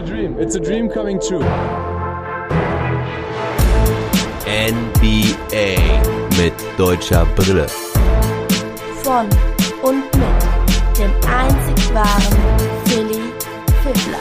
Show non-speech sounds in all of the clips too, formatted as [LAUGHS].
a dream. It's a dream coming true. NBA mit deutscher Brille. Von und mit dem einzig wahren Philly Fiddler.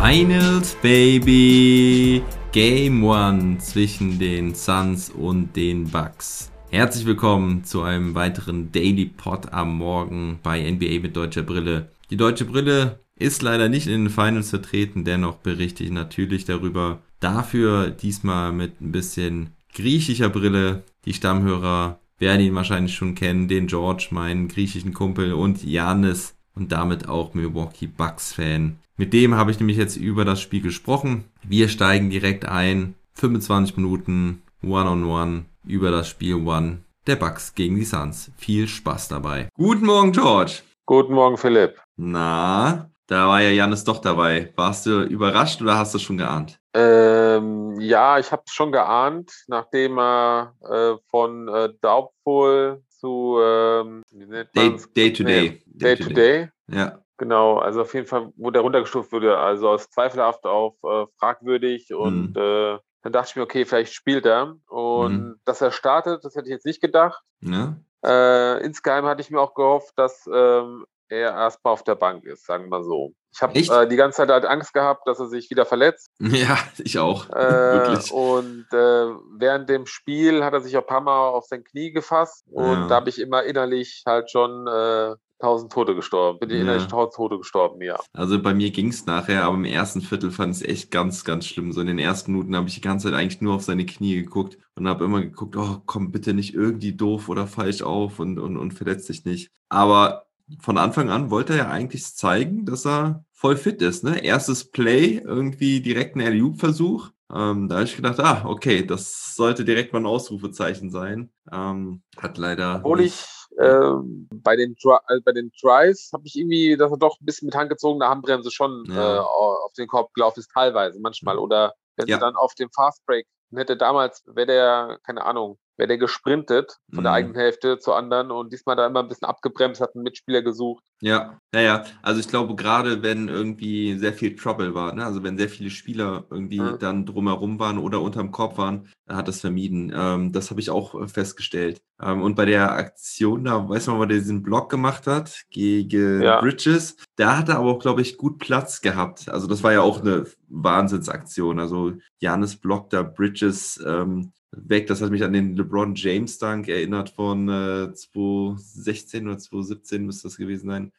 Finals, Baby! Game One zwischen den Suns und den Bucks. Herzlich willkommen zu einem weiteren Daily Pod am Morgen bei NBA mit deutscher Brille. Die deutsche Brille ist leider nicht in den Finals vertreten, dennoch berichte ich natürlich darüber. Dafür diesmal mit ein bisschen griechischer Brille. Die Stammhörer werden ihn wahrscheinlich schon kennen, den George, meinen griechischen Kumpel und Janis und damit auch Milwaukee Bucks Fan. Mit dem habe ich nämlich jetzt über das Spiel gesprochen. Wir steigen direkt ein. 25 Minuten One-on-One über das Spiel One der Bucks gegen die Suns. Viel Spaß dabei. Guten Morgen, George. Guten Morgen, Philipp. Na, da war ja Janis doch dabei. Warst du überrascht oder hast du schon geahnt? Ähm, ja, ich habe es schon geahnt, nachdem er äh, von äh, Doubtful zu ähm, day, day, to day. Nee, day, day to day. Ja. Genau, also auf jeden Fall wurde er runtergestuft, wurde also aus zweifelhaft auf äh, fragwürdig und mhm. äh, dann dachte ich mir, okay, vielleicht spielt er. Und mhm. dass er startet, das hätte ich jetzt nicht gedacht. Ja. Äh, insgeheim hatte ich mir auch gehofft, dass ähm, er erstmal auf der Bank ist, sagen wir mal so. Ich habe äh, die ganze Zeit halt Angst gehabt, dass er sich wieder verletzt. [LAUGHS] Ja, ich auch. Äh. [LAUGHS] Und äh, während dem Spiel hat er sich auch ein paar Mal auf sein Knie gefasst. Und ja. da habe ich immer innerlich halt schon äh, tausend Tote gestorben. Bin ich ja. innerlich tausend Tote gestorben, ja. Also bei mir ging es nachher, aber im ersten Viertel fand ich es echt ganz, ganz schlimm. So in den ersten Minuten habe ich die ganze Zeit eigentlich nur auf seine Knie geguckt und habe immer geguckt, oh, komm bitte nicht irgendwie doof oder falsch auf und, und, und verletzt dich nicht. Aber von Anfang an wollte er ja eigentlich zeigen, dass er voll fit ist. Ne? Erstes Play, irgendwie direkt ein Alley-Versuch. Ähm, da habe ich gedacht, ah, okay, das sollte direkt mal ein Ausrufezeichen sein. Ähm, hat leider. Obwohl ich äh, bei den, äh, bei den Tries habe ich irgendwie, dass er doch ein bisschen mit handgezogener Handbremse schon ja. äh, auf den Korb gelaufen ist, teilweise manchmal. Oder wenn ja. sie dann auf dem Fastbreak hätte damals, wäre der, keine Ahnung, wäre der gesprintet von der mhm. eigenen Hälfte zur anderen und diesmal da immer ein bisschen abgebremst, hat einen Mitspieler gesucht. Ja, ja, ja. Also ich glaube, gerade wenn irgendwie sehr viel Trouble war, ne? also wenn sehr viele Spieler irgendwie mhm. dann drumherum waren oder unterm Korb waren, hat das vermieden. Ähm, das habe ich auch äh, festgestellt. Ähm, und bei der Aktion, da weiß man, wo der diesen Block gemacht hat gegen ja. Bridges, da hat er aber auch, glaube ich, gut Platz gehabt. Also das war ja auch eine Wahnsinnsaktion. Also Janis blockt da Bridges ähm, weg. Das hat mich an den LeBron James Dank erinnert von äh, 2016 oder 2017 müsste das gewesen sein.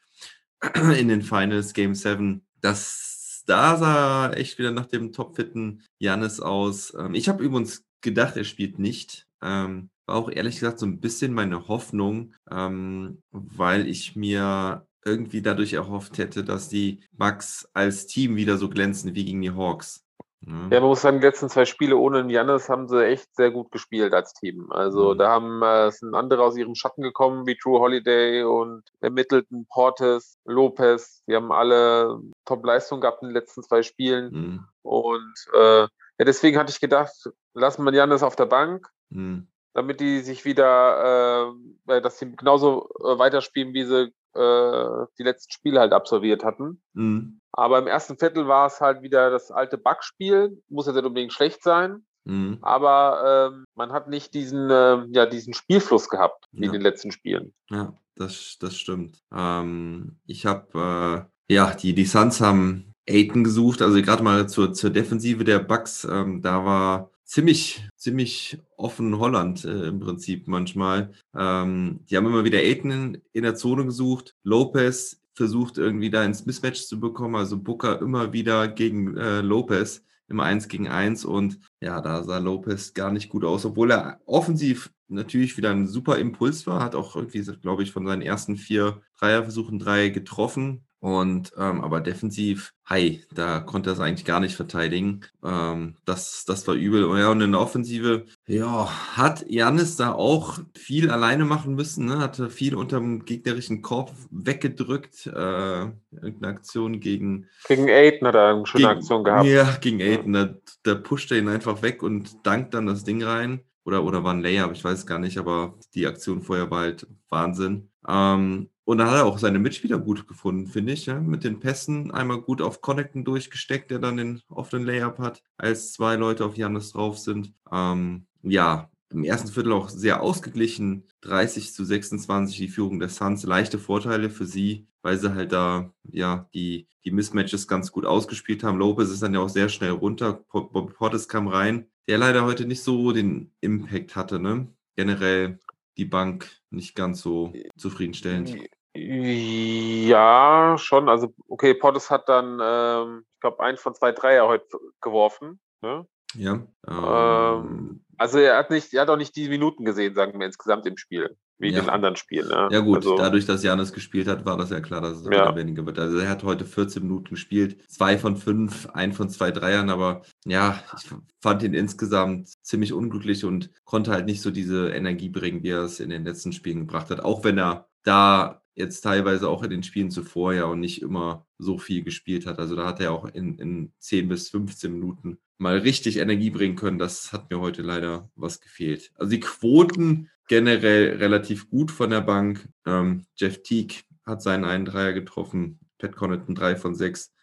In den Finals, Game 7. Das, da sah echt wieder nach dem topfitten Janis aus. Ähm, ich habe übrigens gedacht, er spielt nicht. Ähm, war auch ehrlich gesagt so ein bisschen meine Hoffnung, ähm, weil ich mir irgendwie dadurch erhofft hätte, dass die Bucks als Team wieder so glänzen wie gegen die Hawks. Ja. ja, man muss sagen, die letzten zwei Spiele ohne Janis haben sie echt sehr gut gespielt als Team. Also mhm. da haben äh, sind andere aus ihrem Schatten gekommen, wie True Holiday und ermittelten Portes, Lopez. Die haben alle Top-Leistung gehabt in den letzten zwei Spielen. Mhm. Und äh, ja, deswegen hatte ich gedacht, lassen wir Janis auf der Bank. Mhm damit die sich wieder, äh, dass sie genauso äh, weiterspielen, wie sie äh, die letzten Spiele halt absolviert hatten. Mhm. Aber im ersten Viertel war es halt wieder das alte Backspiel, muss jetzt nicht unbedingt schlecht sein. Mhm. Aber ähm, man hat nicht diesen, äh, ja, diesen Spielfluss gehabt wie ja. in den letzten Spielen. Ja, das, das stimmt. Ähm, ich habe, äh, ja, die, die Suns haben Aiden gesucht, also gerade mal zur, zur Defensive der Bucks, ähm, da war ziemlich, ziemlich offen Holland äh, im Prinzip manchmal. Ähm, die haben immer wieder Aiden in, in der Zone gesucht. Lopez versucht irgendwie da ins Mismatch zu bekommen. Also Booker immer wieder gegen äh, Lopez im 1 gegen 1 und ja, da sah Lopez gar nicht gut aus, obwohl er offensiv natürlich wieder ein super Impuls war, hat auch irgendwie, glaube ich, von seinen ersten vier Dreierversuchen drei getroffen, und ähm, aber defensiv, hi, da konnte er es eigentlich gar nicht verteidigen. Ähm, das, das war übel. Und ja, und in der Offensive, ja, hat Janis da auch viel alleine machen müssen, ne? Hatte viel unterm gegnerischen Korb weggedrückt. Äh, irgendeine Aktion gegen. Gegen Aiden hat er eine schöne gegen, Aktion gehabt. Ja, gegen Aiden. Da, da pusht er ihn einfach weg und dankt dann das Ding rein. Oder, oder war ein Layup, ich weiß gar nicht, aber die Aktion vorher war halt Wahnsinn. Ähm, und dann hat er auch seine Mitspieler gut gefunden, finde ich. Ja? Mit den Pässen einmal gut auf Connecten durchgesteckt, der dann den offenen Layup hat, als zwei Leute auf Janis drauf sind. Ähm, ja, im ersten Viertel auch sehr ausgeglichen. 30 zu 26 die Führung der Suns. Leichte Vorteile für sie, weil sie halt da ja die, die Mismatches ganz gut ausgespielt haben. Lopez ist dann ja auch sehr schnell runter. Bobby Portis kam rein, der leider heute nicht so den Impact hatte. Ne? Generell die Bank nicht ganz so zufriedenstellend. Ja, schon. Also, okay, Portis hat dann, ähm, ich glaube, ein von zwei Dreier heute geworfen. Ne? Ja. Ähm, also er hat nicht, er hat auch nicht die Minuten gesehen, sagen wir insgesamt im Spiel, wie Ja. in den anderen Spielen. Ne? Ja gut, also, dadurch, dass Janis gespielt hat, war das ja klar, dass es Ja. weniger wird. Also er hat heute 14 Minuten gespielt, zwei von fünf, ein von zwei Dreiern, aber ja, ich fand ihn insgesamt ziemlich unglücklich und konnte halt nicht so diese Energie bringen, wie er es in den letzten Spielen gebracht hat, auch wenn er da jetzt teilweise auch in den Spielen zuvor ja und nicht immer so viel gespielt hat. Also da hat er auch in, in 10 bis 15 Minuten mal richtig Energie bringen können. Das hat mir heute leider was gefehlt. Also die Quoten generell relativ gut von der Bank. Ähm, Jeff Teague hat seinen einen Dreier getroffen. Pat Connaughton drei von sechs.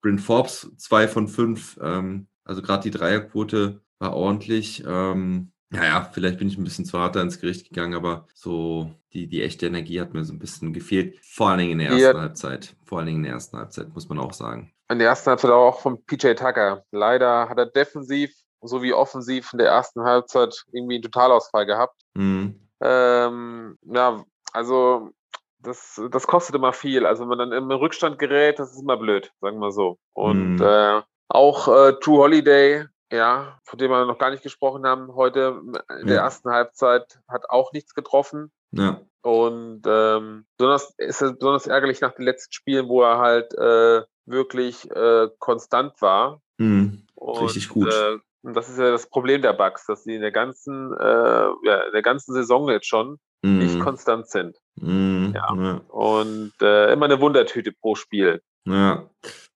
Bryn Forbes zwei von fünf. Ähm, also gerade die Dreierquote war ordentlich. Ähm, naja, vielleicht bin ich ein bisschen zu hart ins Gericht gegangen, aber so die, die echte Energie hat mir so ein bisschen gefehlt. Vor allen Dingen in der ersten Ja. Halbzeit. Vor allen Dingen in der ersten Halbzeit, muss man auch sagen. in der ersten Halbzeit auch von PJ Tucker. Leider hat er defensiv sowie offensiv in der ersten Halbzeit irgendwie einen Totalausfall gehabt. Mhm. Ähm, ja, also das, das kostet immer viel. Also wenn man dann im Rückstand gerät, das ist immer blöd, sagen wir so. Und Mhm. äh, auch äh, True Holiday, ja, von dem wir noch gar nicht gesprochen haben, heute in der Ja. ersten Halbzeit hat auch nichts getroffen. Ja. Und ähm, besonders ist es besonders ärgerlich nach den letzten Spielen, wo er halt äh, wirklich äh, konstant war. Mhm. Und, Richtig gut. Äh, und das ist ja das Problem der Bugs, dass sie in der ganzen, äh, ja, in der ganzen Saison jetzt schon nicht Mhm. konstant sind. Mhm. Ja. ja. Und äh, immer eine Wundertüte pro Spiel. Ja,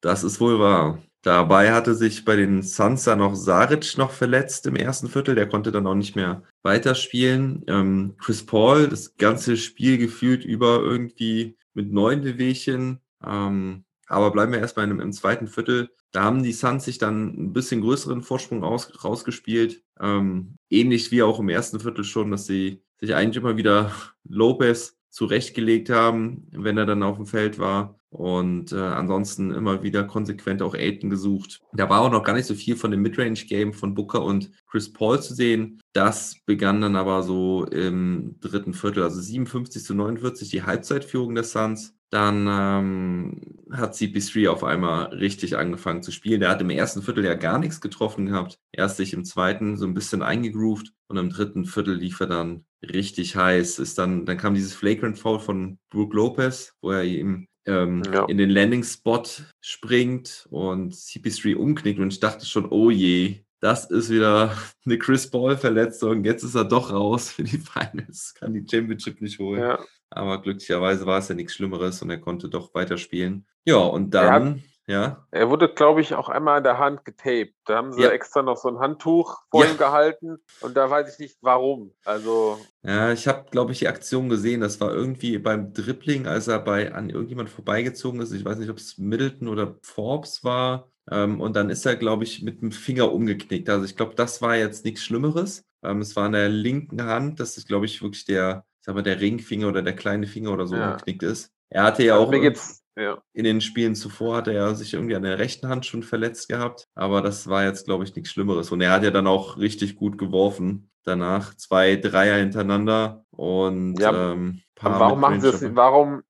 das ist wohl wahr. Dabei hatte sich bei den Suns ja noch Saric noch verletzt im ersten Viertel. Der konnte dann auch nicht mehr weiterspielen. Ähm, Chris Paul, das ganze Spiel gefühlt über irgendwie mit neun Wehwehchen. Ähm, aber bleiben wir erstmal im, im zweiten Viertel. Da haben die Suns sich dann ein bisschen größeren Vorsprung aus, rausgespielt. Ähm, ähnlich wie auch im ersten Viertel schon, dass sie sich eigentlich immer wieder Lopez zurechtgelegt haben, wenn er dann auf dem Feld war. Und äh, ansonsten immer wieder konsequent auch Aiden gesucht. Da war auch noch gar nicht so viel von dem Midrange-Game von Booker und Chris Paul zu sehen. Das begann dann aber so im dritten Viertel, also 57 zu 49 die Halbzeitführung der Suns. Dann ähm, hat CP3 auf einmal richtig angefangen zu spielen. Der hat im ersten Viertel ja gar nichts getroffen gehabt. Erst sich im zweiten so ein bisschen eingegroovt und im dritten Viertel lief er dann richtig heiß. Ist dann, dann kam dieses Flagrant Foul von Brook Lopez, wo er ihm ähm, Ja. in den Landing-Spot springt und CP3 umknickt und ich dachte schon, oh je, das ist wieder [LAUGHS] eine Chris Paul-Verletzung. Jetzt ist er doch raus für die [LAUGHS] Finals, kann die Championship nicht holen. Ja. Aber glücklicherweise war es ja nichts Schlimmeres und er konnte doch weiterspielen. Ja, und dann, ja, Er wurde, glaube ich, auch einmal an der Hand getaped. Da haben sie Ja. extra noch so ein Handtuch vor Ja. ihm gehalten und da weiß ich nicht warum. Also, ja, ich habe, glaube ich, die Aktion gesehen. Das war irgendwie beim Dribbling, als er bei an irgendjemand vorbeigezogen ist. Ich weiß nicht, ob es Middleton oder Forbes war. Ähm, und dann ist er, glaube ich, mit dem Finger umgeknickt. Also ich glaube, das war jetzt nichts Schlimmeres. Ähm, es war an der linken Hand, dass es, glaube ich, wirklich der, ich sag mal, der Ringfinger oder der kleine Finger oder so Ja. umgeknickt ist. Er hatte ja also auch mir geht's, ja. in den Spielen zuvor hat er ja sich irgendwie an der rechten Hand schon verletzt gehabt, aber das war jetzt, glaube ich, nichts Schlimmeres. Und er hat ja dann auch richtig gut geworfen. Danach zwei Dreier hintereinander und Ja, ähm, Aber warum machen sie das warum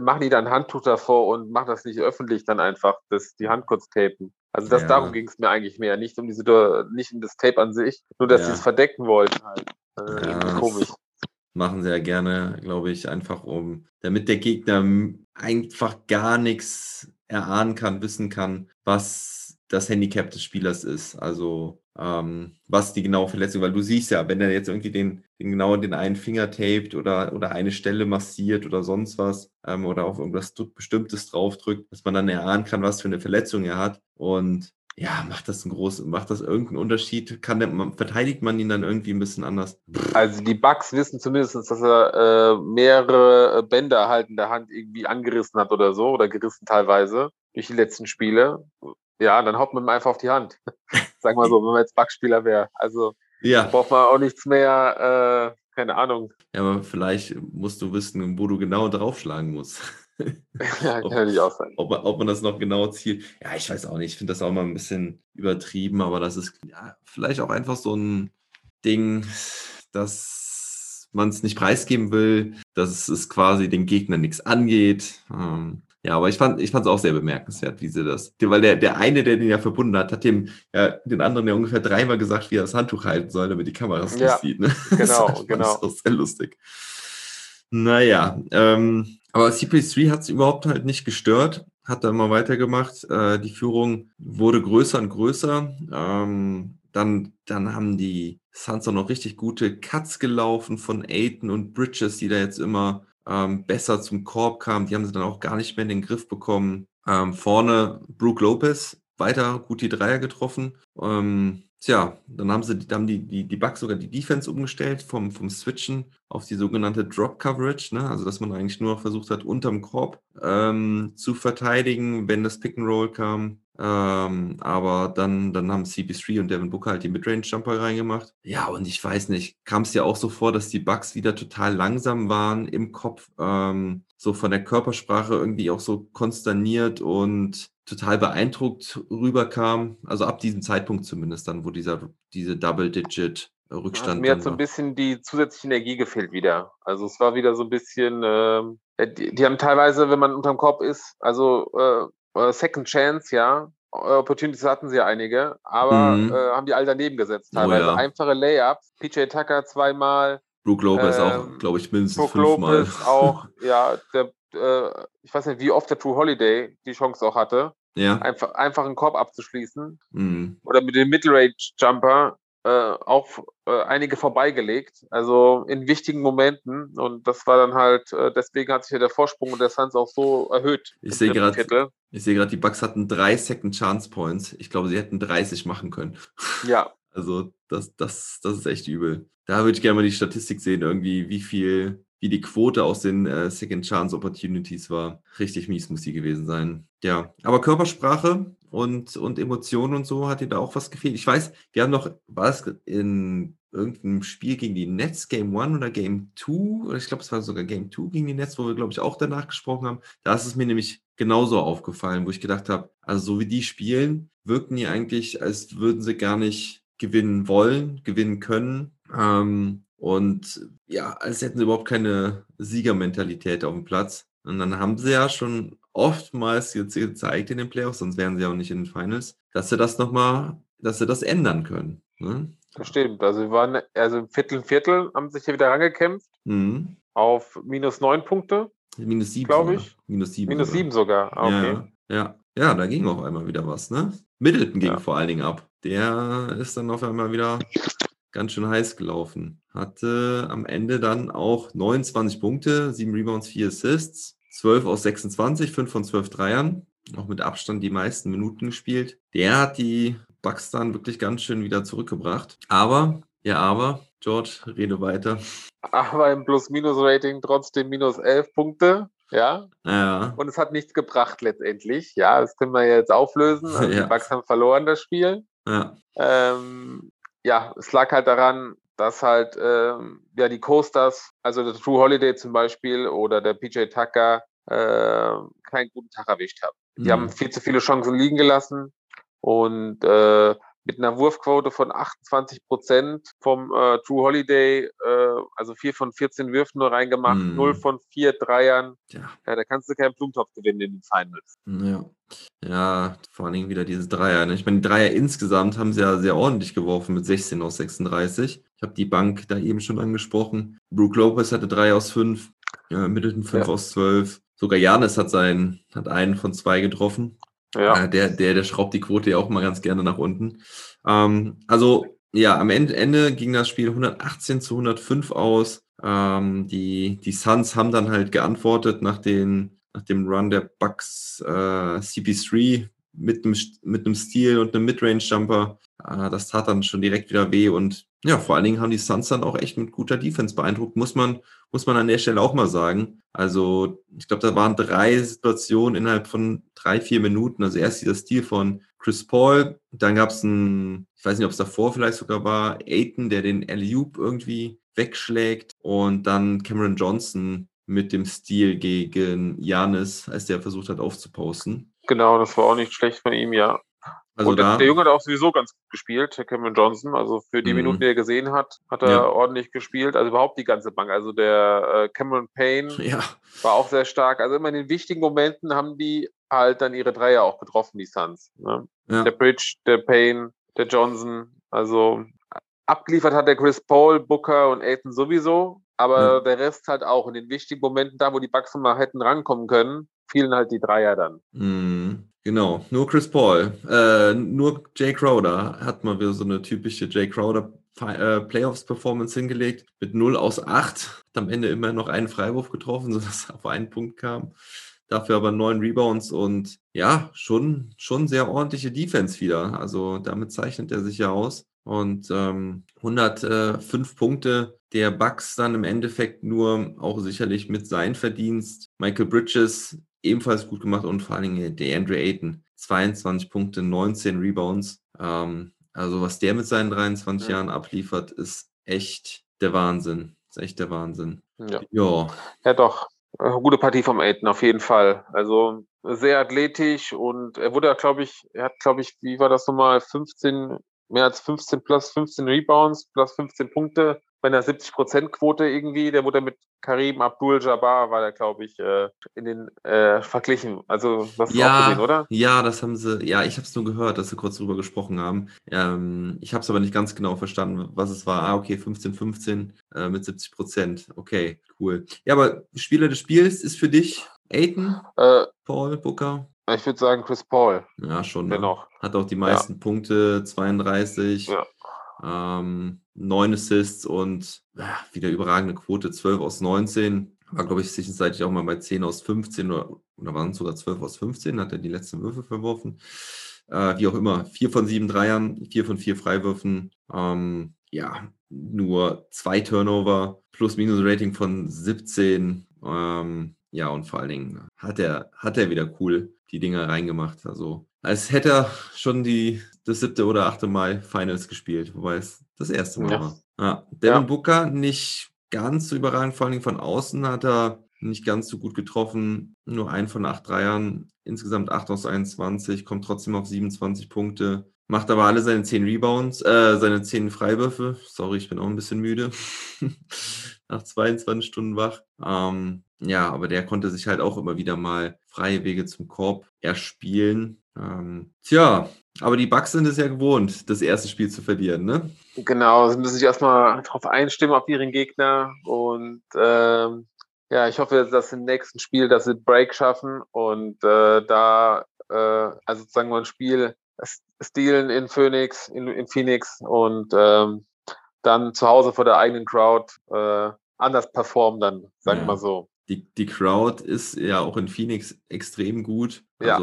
machen die dann ein Handtuch davor und machen das nicht öffentlich dann einfach, das, die Hand kurz tapen? Also das, Ja. darum ging es mir eigentlich mehr, nicht um diese, nicht um das Tape an sich, nur dass Ja. sie es verdecken wollten halt. Äh, irgendwie das- komisch. Machen ja gerne, glaube ich, einfach um, damit der Gegner einfach gar nichts erahnen kann, wissen kann, was das Handicap des Spielers ist. Also ähm, was die genaue Verletzung, weil du siehst ja, wenn er jetzt irgendwie den, den genau den einen Finger taped oder, oder eine Stelle massiert oder sonst was ähm, oder auf irgendwas Bestimmtes draufdrückt, dass man dann erahnen kann, was für eine Verletzung er hat. Und ja, macht das einen großen, macht das irgendeinen Unterschied? Kann der, verteidigt man ihn dann irgendwie ein bisschen anders? Also die Bugs wissen zumindest, dass er äh, mehrere Bänder halt in der Hand irgendwie angerissen hat oder so, oder gerissen teilweise durch die letzten Spiele. Ja, dann haut man ihm einfach auf die Hand. [LAUGHS] Sagen wir so, wenn man jetzt Bugspieler wäre. Also Ja, braucht man auch nichts mehr, äh, keine Ahnung. ja, aber vielleicht musst du wissen, wo du genau draufschlagen musst. [LAUGHS] ja, kann natürlich auch sein. ob, man- ob man das noch genau zielt. Ja, ich weiß auch nicht. Ich finde das auch mal ein bisschen übertrieben, aber das ist ja, vielleicht auch einfach so ein Ding, dass man es nicht preisgeben will, dass es quasi den Gegner nichts angeht. Ähm, ja, aber ich fand ich es auch sehr bemerkenswert, wie sie das. Weil der, der eine, der den ja verbunden hat, hat dem ja, den anderen ja ungefähr dreimal gesagt, wie er das Handtuch halten soll, damit die Kamera es Ja, nicht sieht. Ne? genau, [LAUGHS] das genau. Ich auch sehr lustig. Naja, ähm, aber CP3 hat es überhaupt halt nicht gestört, hat da immer weitergemacht. Äh, die Führung wurde größer und größer. Ähm, dann, dann haben die Suns auch noch richtig gute Cuts gelaufen von Aiton und Bridges, die da jetzt immer ähm, besser zum Korb kamen. Die haben sie dann auch gar nicht mehr in den Griff bekommen. Ähm, vorne Brook Lopez weiter gut die Dreier getroffen. Ähm, tja, dann haben sie, dann haben die, die, die Bucks sogar die Defense umgestellt vom, vom Switchen auf die sogenannte Drop Coverage, ne? also dass man eigentlich nur noch versucht hat, unterm Korb ähm, zu verteidigen, wenn das Pick and Roll kam. Ähm, aber dann, dann haben CP3 und Devin Booker halt die Midrange-Jumper reingemacht. Ja, und ich weiß nicht, kam es ja auch so vor, dass die Bucks wieder total langsam waren im Kopf, ähm, so von der Körpersprache irgendwie auch so konsterniert und total beeindruckt rüberkam. Also ab diesem Zeitpunkt zumindest dann, wo dieser, diese Double-Digit Hat Rückstand mir hat so ein bisschen die zusätzliche Energie gefehlt wieder. Also es war wieder so ein bisschen, äh, die, die haben teilweise, wenn man unterm Korb ist, also äh, äh, Second Chance, ja, äh, Opportunities hatten sie ja einige, aber Mhm. äh, haben die all daneben gesetzt. Oh Teilweise ja. einfache Layups, PJ Tucker zweimal, Brook Lopez auch, ähm, glaube ich, mindestens Brook fünfmal. Lopez auch, [LAUGHS] ja, der, äh, ich weiß nicht, wie oft der True Holiday die Chance auch hatte, Ja. einfach, einfach einen Korb abzuschließen Mhm. oder mit dem Middle-Range-Jumper äh, auch äh, einige vorbeigelegt, also in wichtigen Momenten. Und das war dann halt, äh, deswegen hat sich ja der Vorsprung der Suns auch so erhöht. Ich sehe gerade-. Ich sehe gerade, die Bucks hatten drei Second Chance Points. Ich glaube, sie hätten 30 machen können. Ja, Also, das, das, das ist echt übel. Da würde ich gerne mal die Statistik sehen, irgendwie, wie viel, wie die Quote aus den äh, Second Chance Opportunities war. Richtig mies muss die gewesen sein. Ja, aber Körpersprache und, und Emotionen und so hat dir da auch was gefehlt. Ich weiß, wir haben noch, war es in irgendeinem Spiel gegen die Nets, Game 1 oder Game 2, oder ich glaube, es war sogar Game 2 gegen die Nets, wo wir, glaube ich, auch danach gesprochen haben. Da ist es mir nämlich genauso aufgefallen, wo ich gedacht habe, also so wie die spielen, wirken die eigentlich, als würden sie gar nicht gewinnen wollen, gewinnen können. Ähm, und ja, als hätten sie überhaupt keine Siegermentalität auf dem Platz. Und dann haben sie ja schon oftmals jetzt gezeigt in den Playoffs, sonst wären sie ja auch nicht in den Finals, dass sie das nochmal, dass sie das ändern können. Ne? das stimmt. Also wir waren, also im Viertel, Viertel haben sich hier wieder rangekämpft Mhm. auf minus neun Punkte, Minus sieben. Glaub sogar. ich. Minus sieben. minus sogar. sieben sogar. Ah, Okay. Ja, ja. Ja, da ging auf einmal wieder was, ne? Middleton ging Ja. vor allen Dingen ab. Der ist dann auf einmal wieder ganz schön heiß gelaufen. Hatte am Ende dann auch 29 Punkte, 7 Rebounds, 4 Assists, 12 aus 26, 5 von 12 Dreiern. Auch mit Abstand die meisten Minuten gespielt. Der hat die Bucks dann wirklich ganz schön wieder zurückgebracht. Aber, ja, aber, George, rede weiter. Aber im Plus-Minus-Rating trotzdem minus elf Punkte. Ja, Ja, und es hat nichts gebracht letztendlich. Ja, das können wir jetzt auflösen. Also [LAUGHS] Ja. Die Bucks haben verloren das Spiel. ja, Ähm, ja, es lag halt daran, dass halt ähm, ja die Coasters, also der True Holiday zum Beispiel oder der PJ Tucker, äh, keinen guten Tag erwischt haben. Die Mhm. haben viel zu viele Chancen liegen gelassen und äh, mit einer Wurfquote von 28 Prozent vom äh, True Holiday, äh, also vier von 14 Würfen nur reingemacht, Mhm. null von vier Dreiern. Tja. Ja, da kannst du keinen Blumentopf gewinnen in den Finals. Ja. Ja, vor allen Dingen wieder diese Dreier. Ne? Ich meine, die Dreier insgesamt haben sie ja sehr ordentlich geworfen mit 16 aus 36. Ich habe die Bank da eben schon angesprochen. Brook Lopez hatte drei aus fünf, äh, Middleton fünf Ja. aus zwölf. Sogar Janis hat seinen, hat einen von zwei getroffen. Ja, Äh, der, der, der schraubt die Quote ja auch mal ganz gerne nach unten. Ähm, also, ja, am Ende, Ende ging das Spiel 118 zu 105 aus. Ähm, die, die Suns haben dann halt geantwortet nach, den, nach dem Run der Bucks. Äh, CP3 mit einem, mit einem Stil und einem Midrange-Jumper. Äh, das tat dann schon direkt wieder weh und ja, vor allen Dingen haben die Suns dann auch echt mit guter Defense beeindruckt, muss man, muss man an der Stelle auch mal sagen. Also, ich glaube, da waren drei Situationen innerhalb von drei, vier Minuten. Also erst dieser Stil von Chris Paul, dann gab es ein, ich weiß nicht, ob es davor vielleicht sogar war, Aiton, der den Alley-Oop irgendwie wegschlägt und dann Cameron Johnson mit dem Stil gegen Janis, als der versucht hat aufzuposten. Genau, das war auch nicht schlecht von ihm, ja. Also und da, der Junge hat auch sowieso ganz gut gespielt, Cameron Johnson. Also für die Mhm. Minuten, die er gesehen hat, hat er Ja. ordentlich gespielt. Also überhaupt die ganze Bank. Also der äh, Cameron Payne [LAUGHS] ja, war auch sehr stark. Also immer in den wichtigen Momenten haben die halt dann ihre Dreier auch getroffen, die Suns. Ne? ja, Der Bridge, der Payne, der Johnson. Also abgeliefert hat der Chris Paul, Booker und Aiton sowieso. Aber der Rest halt auch. In den wichtigen Momenten, da wo die Bucks mal hätten rankommen können, fielen halt die Dreier dann. Mhm, Genau, nur Chris Paul. Äh, nur Jay Crowder hat mal wieder so eine typische Jay Crowder äh, Playoffs-Performance hingelegt. Mit 0 aus 8. Hat am Ende immer noch einen Freiwurf getroffen, [LAUGHS] sodass er auf einen Punkt kam. Dafür aber neun Rebounds und ja, schon, schon sehr ordentliche Defense wieder. Also damit zeichnet er sich ja aus. Und ähm, 105 Punkte der Bucks dann im Endeffekt nur auch sicherlich mit sein Verdienst. Michael Bridges ebenfalls gut gemacht und vor allen Dingen der Andre Ayton. 22 Punkte, 19 Rebounds. Ähm, also was der mit seinen 23 Ja. Jahren abliefert, ist echt der Wahnsinn. Ist echt der Wahnsinn. Ja. Ja, Ja, doch. Äh, Gute Partie vom Aiden, auf jeden Fall. Also sehr athletisch und er wurde, glaube ich, er hat, glaube ich, wie war das nochmal? 15, mehr als 15 plus 15 Rebounds, plus 15 Punkte bei einer 70%-Quote irgendwie. Der wurde mit Karim Abdul-Jabbar, war der, glaube ich, äh, in den äh, verglichen. Also, das hast du auch Ja, gesehen, oder? ja, das haben sie, ja, ich habe es nur gehört, dass sie kurz drüber gesprochen haben. Ähm, ich habe es aber nicht ganz genau verstanden, was es war. Ah, okay, 15, 15 äh, mit 70 Prozent. Okay, cool. Ja, aber Spieler des Spiels ist für dich Aiton, Äh, Paul, Booker? ich würde sagen Chris Paul, Ja, schon. Ne? dennoch. Hat auch die meisten Punkte, 32. Ja. Ähm, 9 Assists und ja, wieder überragende Quote, 12 aus 19. War, glaube ich, zwischenzeitlich auch mal bei 10 aus 15 oder, oder waren es sogar 12 aus 15, hat er die letzten Würfe verworfen. Äh, wie auch immer, 4 von 7 Dreiern, 4 von 4 Freiwürfen. Ähm, ja, nur zwei Turnover, Plus-Minus-Rating von 17. Ähm, ja, und vor allen Dingen hat er, hat er wieder cool die Dinger reingemacht. Also, als hätte er schon die, das siebte oder achte Mal Finals gespielt, wobei es das erste Mal Ja. war. Ja, Devin Ja. Booker nicht ganz so überragend, vor allen Dingen von außen hat er nicht ganz so gut getroffen. Nur ein von acht Dreiern, insgesamt 8 aus 21, kommt trotzdem auf 27 Punkte. Macht aber alle seine 10 Rebounds, äh, seine 10 Freiwürfe. Sorry, ich bin auch ein bisschen müde. [LAUGHS] Nach 22 Stunden wach. Ähm, ja, aber der konnte sich halt auch immer wieder mal freie Wege zum Korb erspielen. Ähm, tja, aber die Bucks sind es ja gewohnt, das erste Spiel zu verlieren, ne? Genau, sie müssen sich erstmal darauf einstimmen auf ihren Gegner und ähm, ja, ich hoffe, dass im nächsten Spiel, dass sie Break schaffen und äh, da, äh, also sozusagen mal ein Spiel stehlen in Phoenix, in, in Phoenix und ähm, dann zu Hause vor der eigenen Crowd äh, anders performen dann, sagen wir Ja. mal so. Die, die Crowd ist ja auch in Phoenix extrem gut. Ja.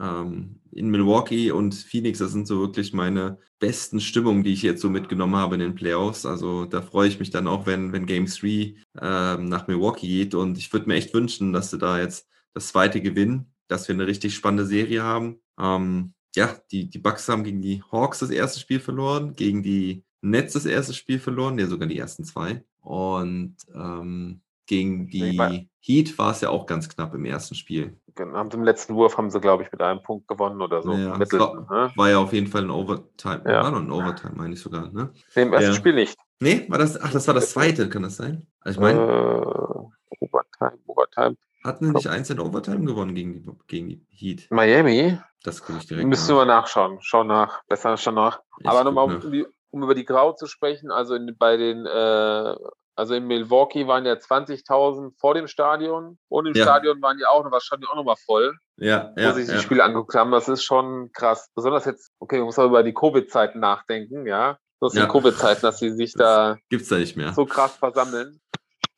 Ähm, in Milwaukee und Phoenix, das sind so wirklich meine besten Stimmungen, die ich jetzt so mitgenommen habe in den Playoffs. Also da freue ich mich dann auch, wenn, wenn Game 3 ähm, nach Milwaukee geht. Und ich würde mir echt wünschen, dass sie da jetzt das zweite gewinnen, dass wir eine richtig spannende Serie haben. Ähm, ja, die, die Bucks haben gegen die Hawks das erste Spiel verloren, gegen die Nets das erste Spiel verloren, ja sogar die ersten zwei. Und ähm, gegen die Heat war es ja auch ganz knapp im ersten Spiel. Haben sie im letzten Wurf haben sie, glaube ich, mit einem Punkt gewonnen oder so. Ja, es Mittelten, ne? War ja auf jeden Fall ein Overtime. Ja. War noch ein Overtime, meine ich sogar, ne? Nee, Im ersten Ja. Spiel nicht. Nee, war das, ach, das war das zweite, kann das sein? Also ich meine, äh, Overtime, Overtime. hatten wir nicht eins in Overtime gewonnen gegen die, gegen die Heat? Miami? Das gucke ich direkt Müssen nach. wir nachschauen. Schau nach. Besser schon nach. Ich Aber nochmal, um, um über die Grau zu sprechen, also in, bei den, äh, also in Milwaukee waren ja 20.000 vor dem Stadion und im Ja. Stadion waren ja auch noch, war das Stadion auch nochmal voll, Ja, wo ja, sie sich ja. die Spiele angeguckt haben. Das ist schon krass. Besonders jetzt, okay, man muss auch über die Covid-Zeiten nachdenken, ja. Das sind Ja. die Covid-Zeiten, dass sie sich Das- da Gibt's da nicht mehr. so krass versammeln.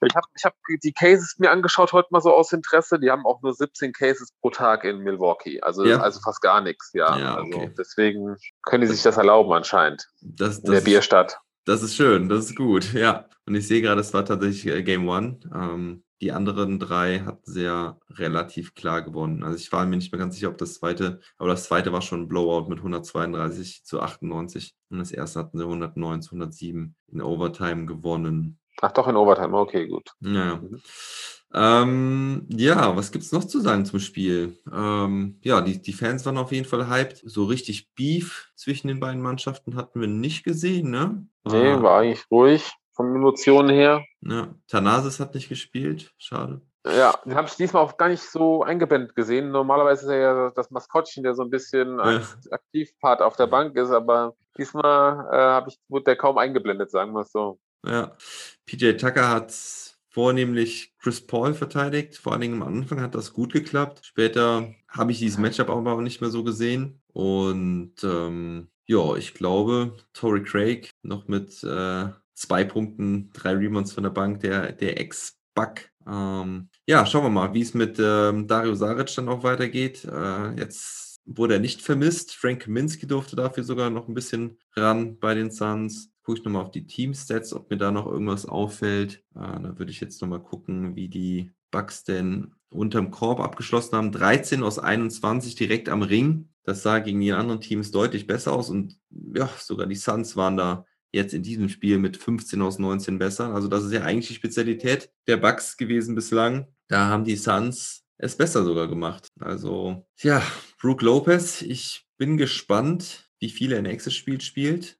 Ich habe ich hab die Cases mir angeschaut heute mal so aus Interesse. Die haben auch nur 17 Cases pro Tag in Milwaukee. Also, Ja. also fast gar nichts, ja. Ja, also okay. deswegen können die sich das erlauben anscheinend. Das, In der das, Bierstadt. Das ist schön, das ist gut, ja. Und ich sehe gerade, es war tatsächlich äh, Game One. Ähm, die anderen drei hatten sie ja relativ klar gewonnen. Also ich war mir nicht mehr ganz sicher, ob das zweite, aber das zweite war schon ein Blowout mit 132 zu 98. Und das erste hatten sie 109 zu 107 in Overtime gewonnen. Ach doch, in Overtime. Okay, gut. Naja. Mhm. Ähm, ja, was gibt's noch zu sagen zum Spiel? Ähm, ja, die, die Fans waren auf jeden Fall hyped. So richtig Beef zwischen den beiden Mannschaften hatten wir nicht gesehen, ne? Nee, Ah, war eigentlich ruhig von Emotionen her. ja. Thanasis hat nicht gespielt. Schade. Ja, den habe ich diesmal auch gar nicht so eingeblendet gesehen. Normalerweise ist er ja das Maskottchen, der so ein bisschen Ja. Aktivpart auf der Bank ist, aber diesmal äh, ich, wurde der kaum eingeblendet, sagen wir es so. Ja. PJ Tucker hat vornehmlich Chris Paul verteidigt. Vor allen Dingen am Anfang hat das gut geklappt. Später habe ich dieses Matchup aber auch nicht mehr so gesehen. Und ähm, ja, ich glaube, Tory Craig noch mit äh, zwei Punkten, drei Rebounds von der Bank, der, der Ex-Buck. Ähm, ja, schauen wir mal, wie es mit ähm, Dario Saric dann auch weitergeht. Äh, jetzt wurde er nicht vermisst. Frank Kaminski durfte dafür sogar noch ein bisschen ran bei den Suns. Gucke ich nochmal auf die Team-Stats, ob mir da noch irgendwas auffällt. Äh, da würde ich jetzt nochmal gucken, wie die Bucks denn unterm Korb abgeschlossen haben. 13 aus 21 direkt am Ring. Das sah gegen die anderen Teams deutlich besser aus. Und ja, sogar die Suns waren da jetzt in diesem Spiel mit 15 aus 19 besser. Also das ist ja eigentlich die Spezialität der Bucks gewesen bislang. Da haben die Suns es besser sogar gemacht. Also, ja, Brook Lopez, ich bin gespannt, wie viel er nächstes Spiel spielt.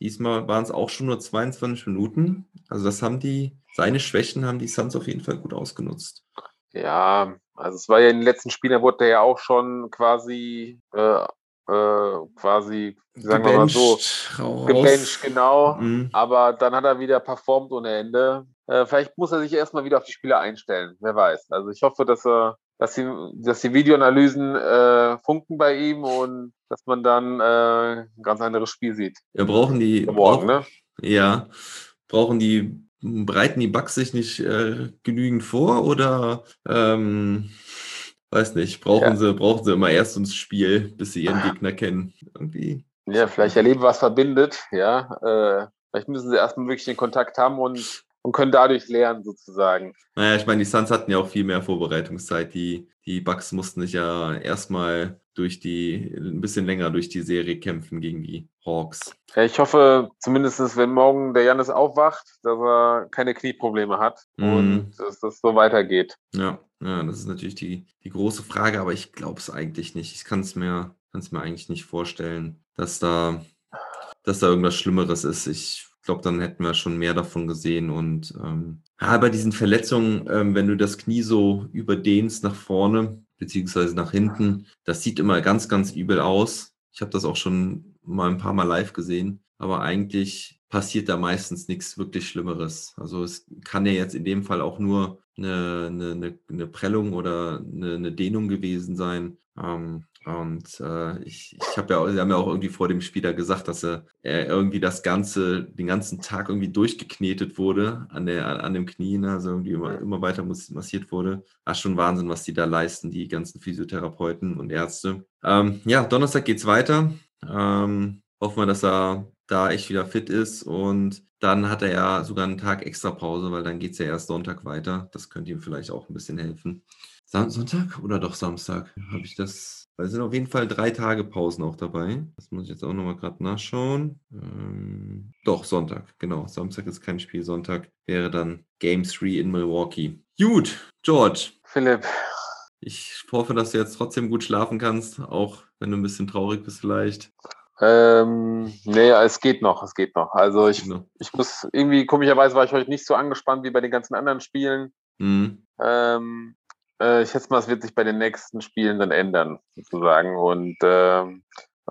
Diesmal waren es auch schon nur 22 Minuten. Also das haben die, seine Schwächen haben die Suns auf jeden Fall gut ausgenutzt. Ja, also es war ja in den letzten Spielen, da wurde der ja auch schon quasi, äh, äh, quasi, sagen wir mal so, raus. gebencht, genau. Mhm. Aber dann hat er wieder performt ohne Ende. Äh, vielleicht muss er sich erstmal wieder auf die Spieler einstellen. Wer weiß. Also ich hoffe, dass er, dass die, dass die Videoanalysen äh, funken bei ihm und dass man dann äh, ein ganz anderes Spiel sieht. Wir brauchen die, Morgen, ne? ja, brauchen die, bereiten die Bugs sich nicht äh, genügend vor oder ähm, weiß nicht, brauchen Ja. sie, brauchen sie immer erst ins Spiel, bis sie ihren Gegner kennen. Irgendwie. Ja, vielleicht erleben, was verbindet, ja. Äh, vielleicht müssen sie erstmal wirklich den Kontakt haben und, und können dadurch lernen, sozusagen. Naja, ich meine, die Suns hatten ja auch viel mehr Vorbereitungszeit. Die, die Bucks mussten sich ja erstmal durch die, ein bisschen länger durch die Serie kämpfen gegen die Hawks. Ja, ich hoffe zumindest, wenn morgen der Janis aufwacht, dass er keine Knieprobleme hat Mhm. und dass das so weitergeht. Ja, ja, das ist natürlich die, die große Frage, aber ich glaube es eigentlich nicht. Ich kann es mir, kann's mir eigentlich nicht vorstellen, dass da, dass da irgendwas Schlimmeres ist. Ich glaube, dann hätten wir schon mehr davon gesehen. Und ähm, ja, bei diesen Verletzungen, ähm, wenn du das Knie so überdehnst nach vorne, beziehungsweise nach hinten, das sieht immer ganz, ganz übel aus. Ich habe das auch schon mal ein paar Mal live gesehen, aber eigentlich passiert da meistens nichts wirklich Schlimmeres. Also es kann ja jetzt in dem Fall auch nur eine, eine, eine, Prellung oder eine, eine Dehnung gewesen sein. Ähm, und äh, ich, ich habe ja, auch- sie haben ja auch irgendwie vor dem Spieler gesagt, dass er, er irgendwie das Ganze, den ganzen Tag irgendwie durchgeknetet wurde an, der, an dem Knie, ne? also irgendwie immer, immer weiter massiert wurde. Ah, schon Wahnsinn, was die da leisten, die ganzen Physiotherapeuten und Ärzte. Ähm, ja, Donnerstag geht's weiter. Ähm, hoffen wir, dass er da echt wieder fit ist und dann hat er ja sogar einen Tag extra Pause, weil dann geht's ja erst Sonntag weiter. Das könnte ihm vielleicht auch ein bisschen helfen. Sonntag oder doch Samstag? Habe ich das? Weil es sind auf jeden Fall drei Tage Pausen auch dabei. Das muss ich jetzt auch nochmal gerade nachschauen. Ähm, doch, Sonntag, genau. Samstag ist kein Spiel. Sonntag wäre dann Game 3 in Milwaukee. Gut, George. Philipp, Ich hoffe, dass du jetzt trotzdem gut schlafen kannst, auch wenn du ein bisschen traurig bist vielleicht. ähm, nee, es geht noch, es geht noch. Also ich, Ne? ich muss, irgendwie komischerweise war ich heute nicht so angespannt wie bei den ganzen anderen Spielen. Mhm. Ähm, äh, ich schätze mal, es wird sich bei den nächsten Spielen dann ändern, sozusagen. Und ähm,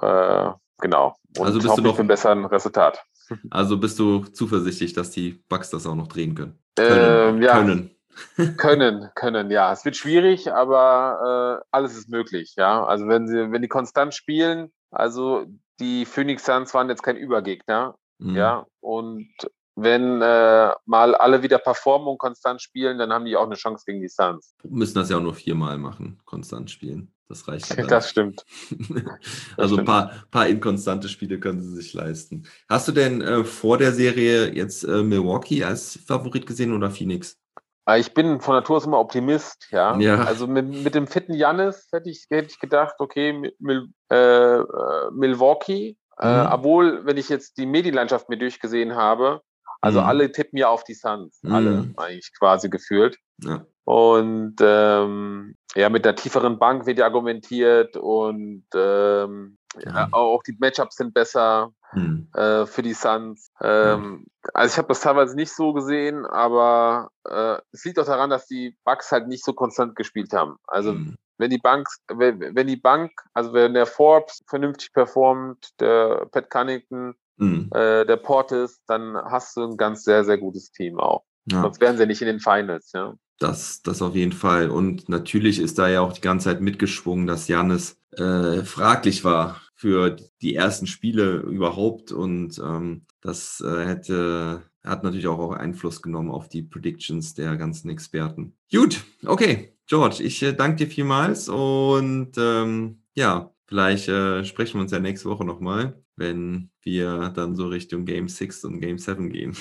äh, genau. Und Also bist du für einen besseren Resultat. [LAUGHS] Also bist du zuversichtlich, dass die Bugs das auch noch drehen können? Ähm, ja, Können. [LAUGHS] können, können, ja. Es wird schwierig, aber äh, alles ist möglich, ja. Also wenn sie, wenn die konstant spielen, also die Phoenix Suns waren jetzt kein Übergegner, Mhm. ja, und wenn äh, mal alle wieder performen und konstant spielen, dann haben die auch eine Chance gegen die Suns. Müssen das ja auch nur viermal machen, konstant spielen. Das reicht. Ja das stimmt. [LAUGHS] also ein paar, paar inkonstante Spiele können sie sich leisten. Hast du denn äh, vor der Serie jetzt äh, Milwaukee als Favorit gesehen oder Phoenix? Ah, ich bin von Natur aus immer Optimist, ja. ja. Also mit, mit dem fitten Jannis hätte ich, hätte ich gedacht, okay, Mil, äh, äh Milwaukee, äh, mhm. obwohl, wenn ich jetzt die Medienlandschaft mir durchgesehen habe, also mhm. alle tippen ja auf die Suns, alle mhm. eigentlich quasi gefühlt. Ja. Und ähm, ja, mit der tieferen Bank wird ja argumentiert und ähm, ja. auch die Matchups sind besser hm. äh, für die Suns. Ähm. Also ich habe das teilweise nicht so gesehen, aber äh, es liegt auch daran, dass die Bucks halt nicht so konstant gespielt haben. Also hm. wenn die Bank, wenn, wenn die Bank, also wenn der Forbes vernünftig performt, der Pat Cunnington, hm. äh, der Portis, dann hast du ein ganz sehr, sehr gutes Team auch. Ja. Sonst wären sie nicht in den Finals, ja. Das, das auf jeden Fall. Und natürlich ist da ja auch die ganze Zeit mitgeschwungen, dass Janis äh, fraglich war für die ersten Spiele überhaupt. Und ähm, das äh, hätte, hat natürlich auch Einfluss genommen auf die Predictions der ganzen Experten. Gut, okay. George, ich äh, danke dir vielmals und ähm, ja, vielleicht äh, sprechen wir uns ja nächste Woche nochmal, wenn wir dann so Richtung Game 6 und Game 7 gehen.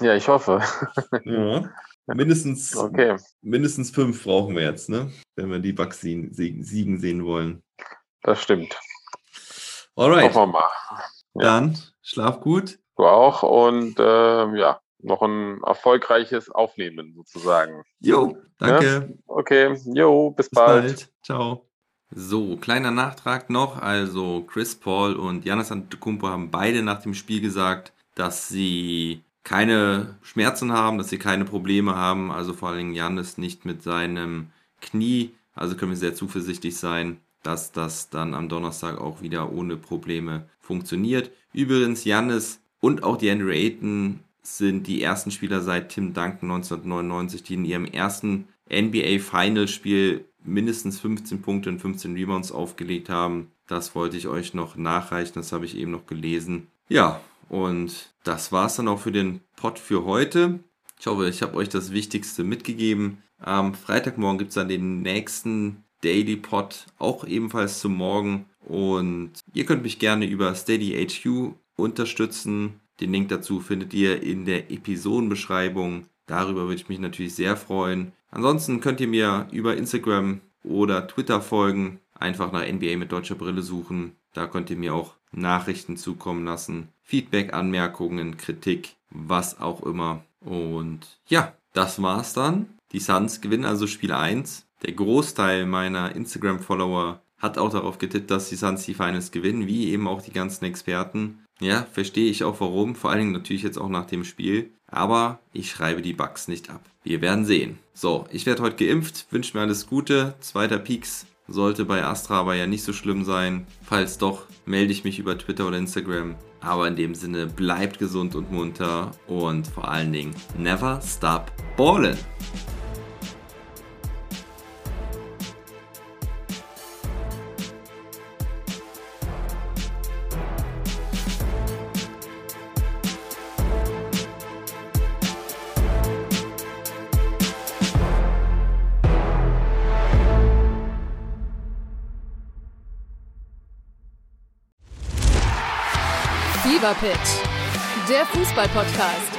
Ja, ich hoffe. ja. [LAUGHS] Mindestens, okay. mindestens fünf brauchen wir jetzt, ne? Wenn wir die Bugs siegen sehen wollen. Das stimmt. Alright. Hoffen wir mal. Ja. Dann schlaf gut. Du auch und äh, ja, noch ein erfolgreiches Aufnehmen sozusagen. Jo, danke. Ja? Okay, jo, bis, bis bald. bald. Ciao. So, kleiner Nachtrag noch. Also Chris Paul und Janis Antetokounmpo haben beide nach dem Spiel gesagt, dass sie keine Schmerzen haben, dass sie keine Probleme haben. Also vor allem Janis nicht mit seinem Knie. Also können wir sehr zuversichtlich sein, dass das dann am Donnerstag auch wieder ohne Probleme funktioniert. Übrigens, Janis und auch die Andrew Ayton sind die ersten Spieler seit Tim Duncan 1999, die in ihrem ersten NBA Finalspiel mindestens 15 Punkte und 15 Rebounds aufgelegt haben. Das wollte ich euch noch nachreichen, das habe ich eben noch gelesen. Ja, und das war es dann auch für den Pod für heute. Ich hoffe, ich habe euch das Wichtigste mitgegeben. Am Freitagmorgen gibt es dann den nächsten Daily Pod, auch ebenfalls zum Morgen. Und ihr könnt mich gerne über Steady HQ unterstützen. Den Link dazu findet ihr in der Episodenbeschreibung. Darüber würde ich mich natürlich sehr freuen. Ansonsten könnt ihr mir über Instagram oder Twitter folgen. Einfach nach NBA mit deutscher Brille suchen. Da könnt ihr mir auch Nachrichten zukommen lassen. Feedback, Anmerkungen, Kritik, was auch immer. Und ja, das war's dann. Die Suns gewinnen also Spiel 1. Der Großteil meiner Instagram-Follower hat auch darauf getippt, dass die Suns die Finals gewinnen, wie eben auch die ganzen Experten. Ja, verstehe ich auch warum, vor allen Dingen natürlich jetzt auch nach dem Spiel. Aber ich schreibe die Bugs nicht ab. Wir werden sehen. So, ich werde heute geimpft, wünsche mir alles Gute. Zweiter Peaks sollte bei Astra aber ja nicht so schlimm sein. Falls doch, melde ich mich über Twitter oder Instagram. Aber in dem Sinne, bleibt gesund und munter und vor allen Dingen, never stop ballin'. Fever Pitch, der Fußballpodcast.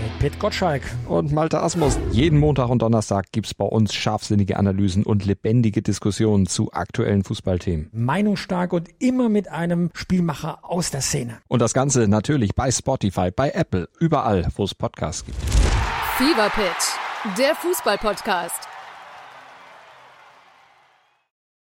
Mit Pit Gottschalk und Malte Asmus. Jeden Montag und Donnerstag gibt es bei uns scharfsinnige Analysen und lebendige Diskussionen zu aktuellen Fußballthemen. Meinungsstark und immer mit einem Spielmacher aus der Szene. Und das Ganze natürlich bei Spotify, bei Apple, überall, wo es Podcasts gibt. Fever Pitch, der Fußballpodcast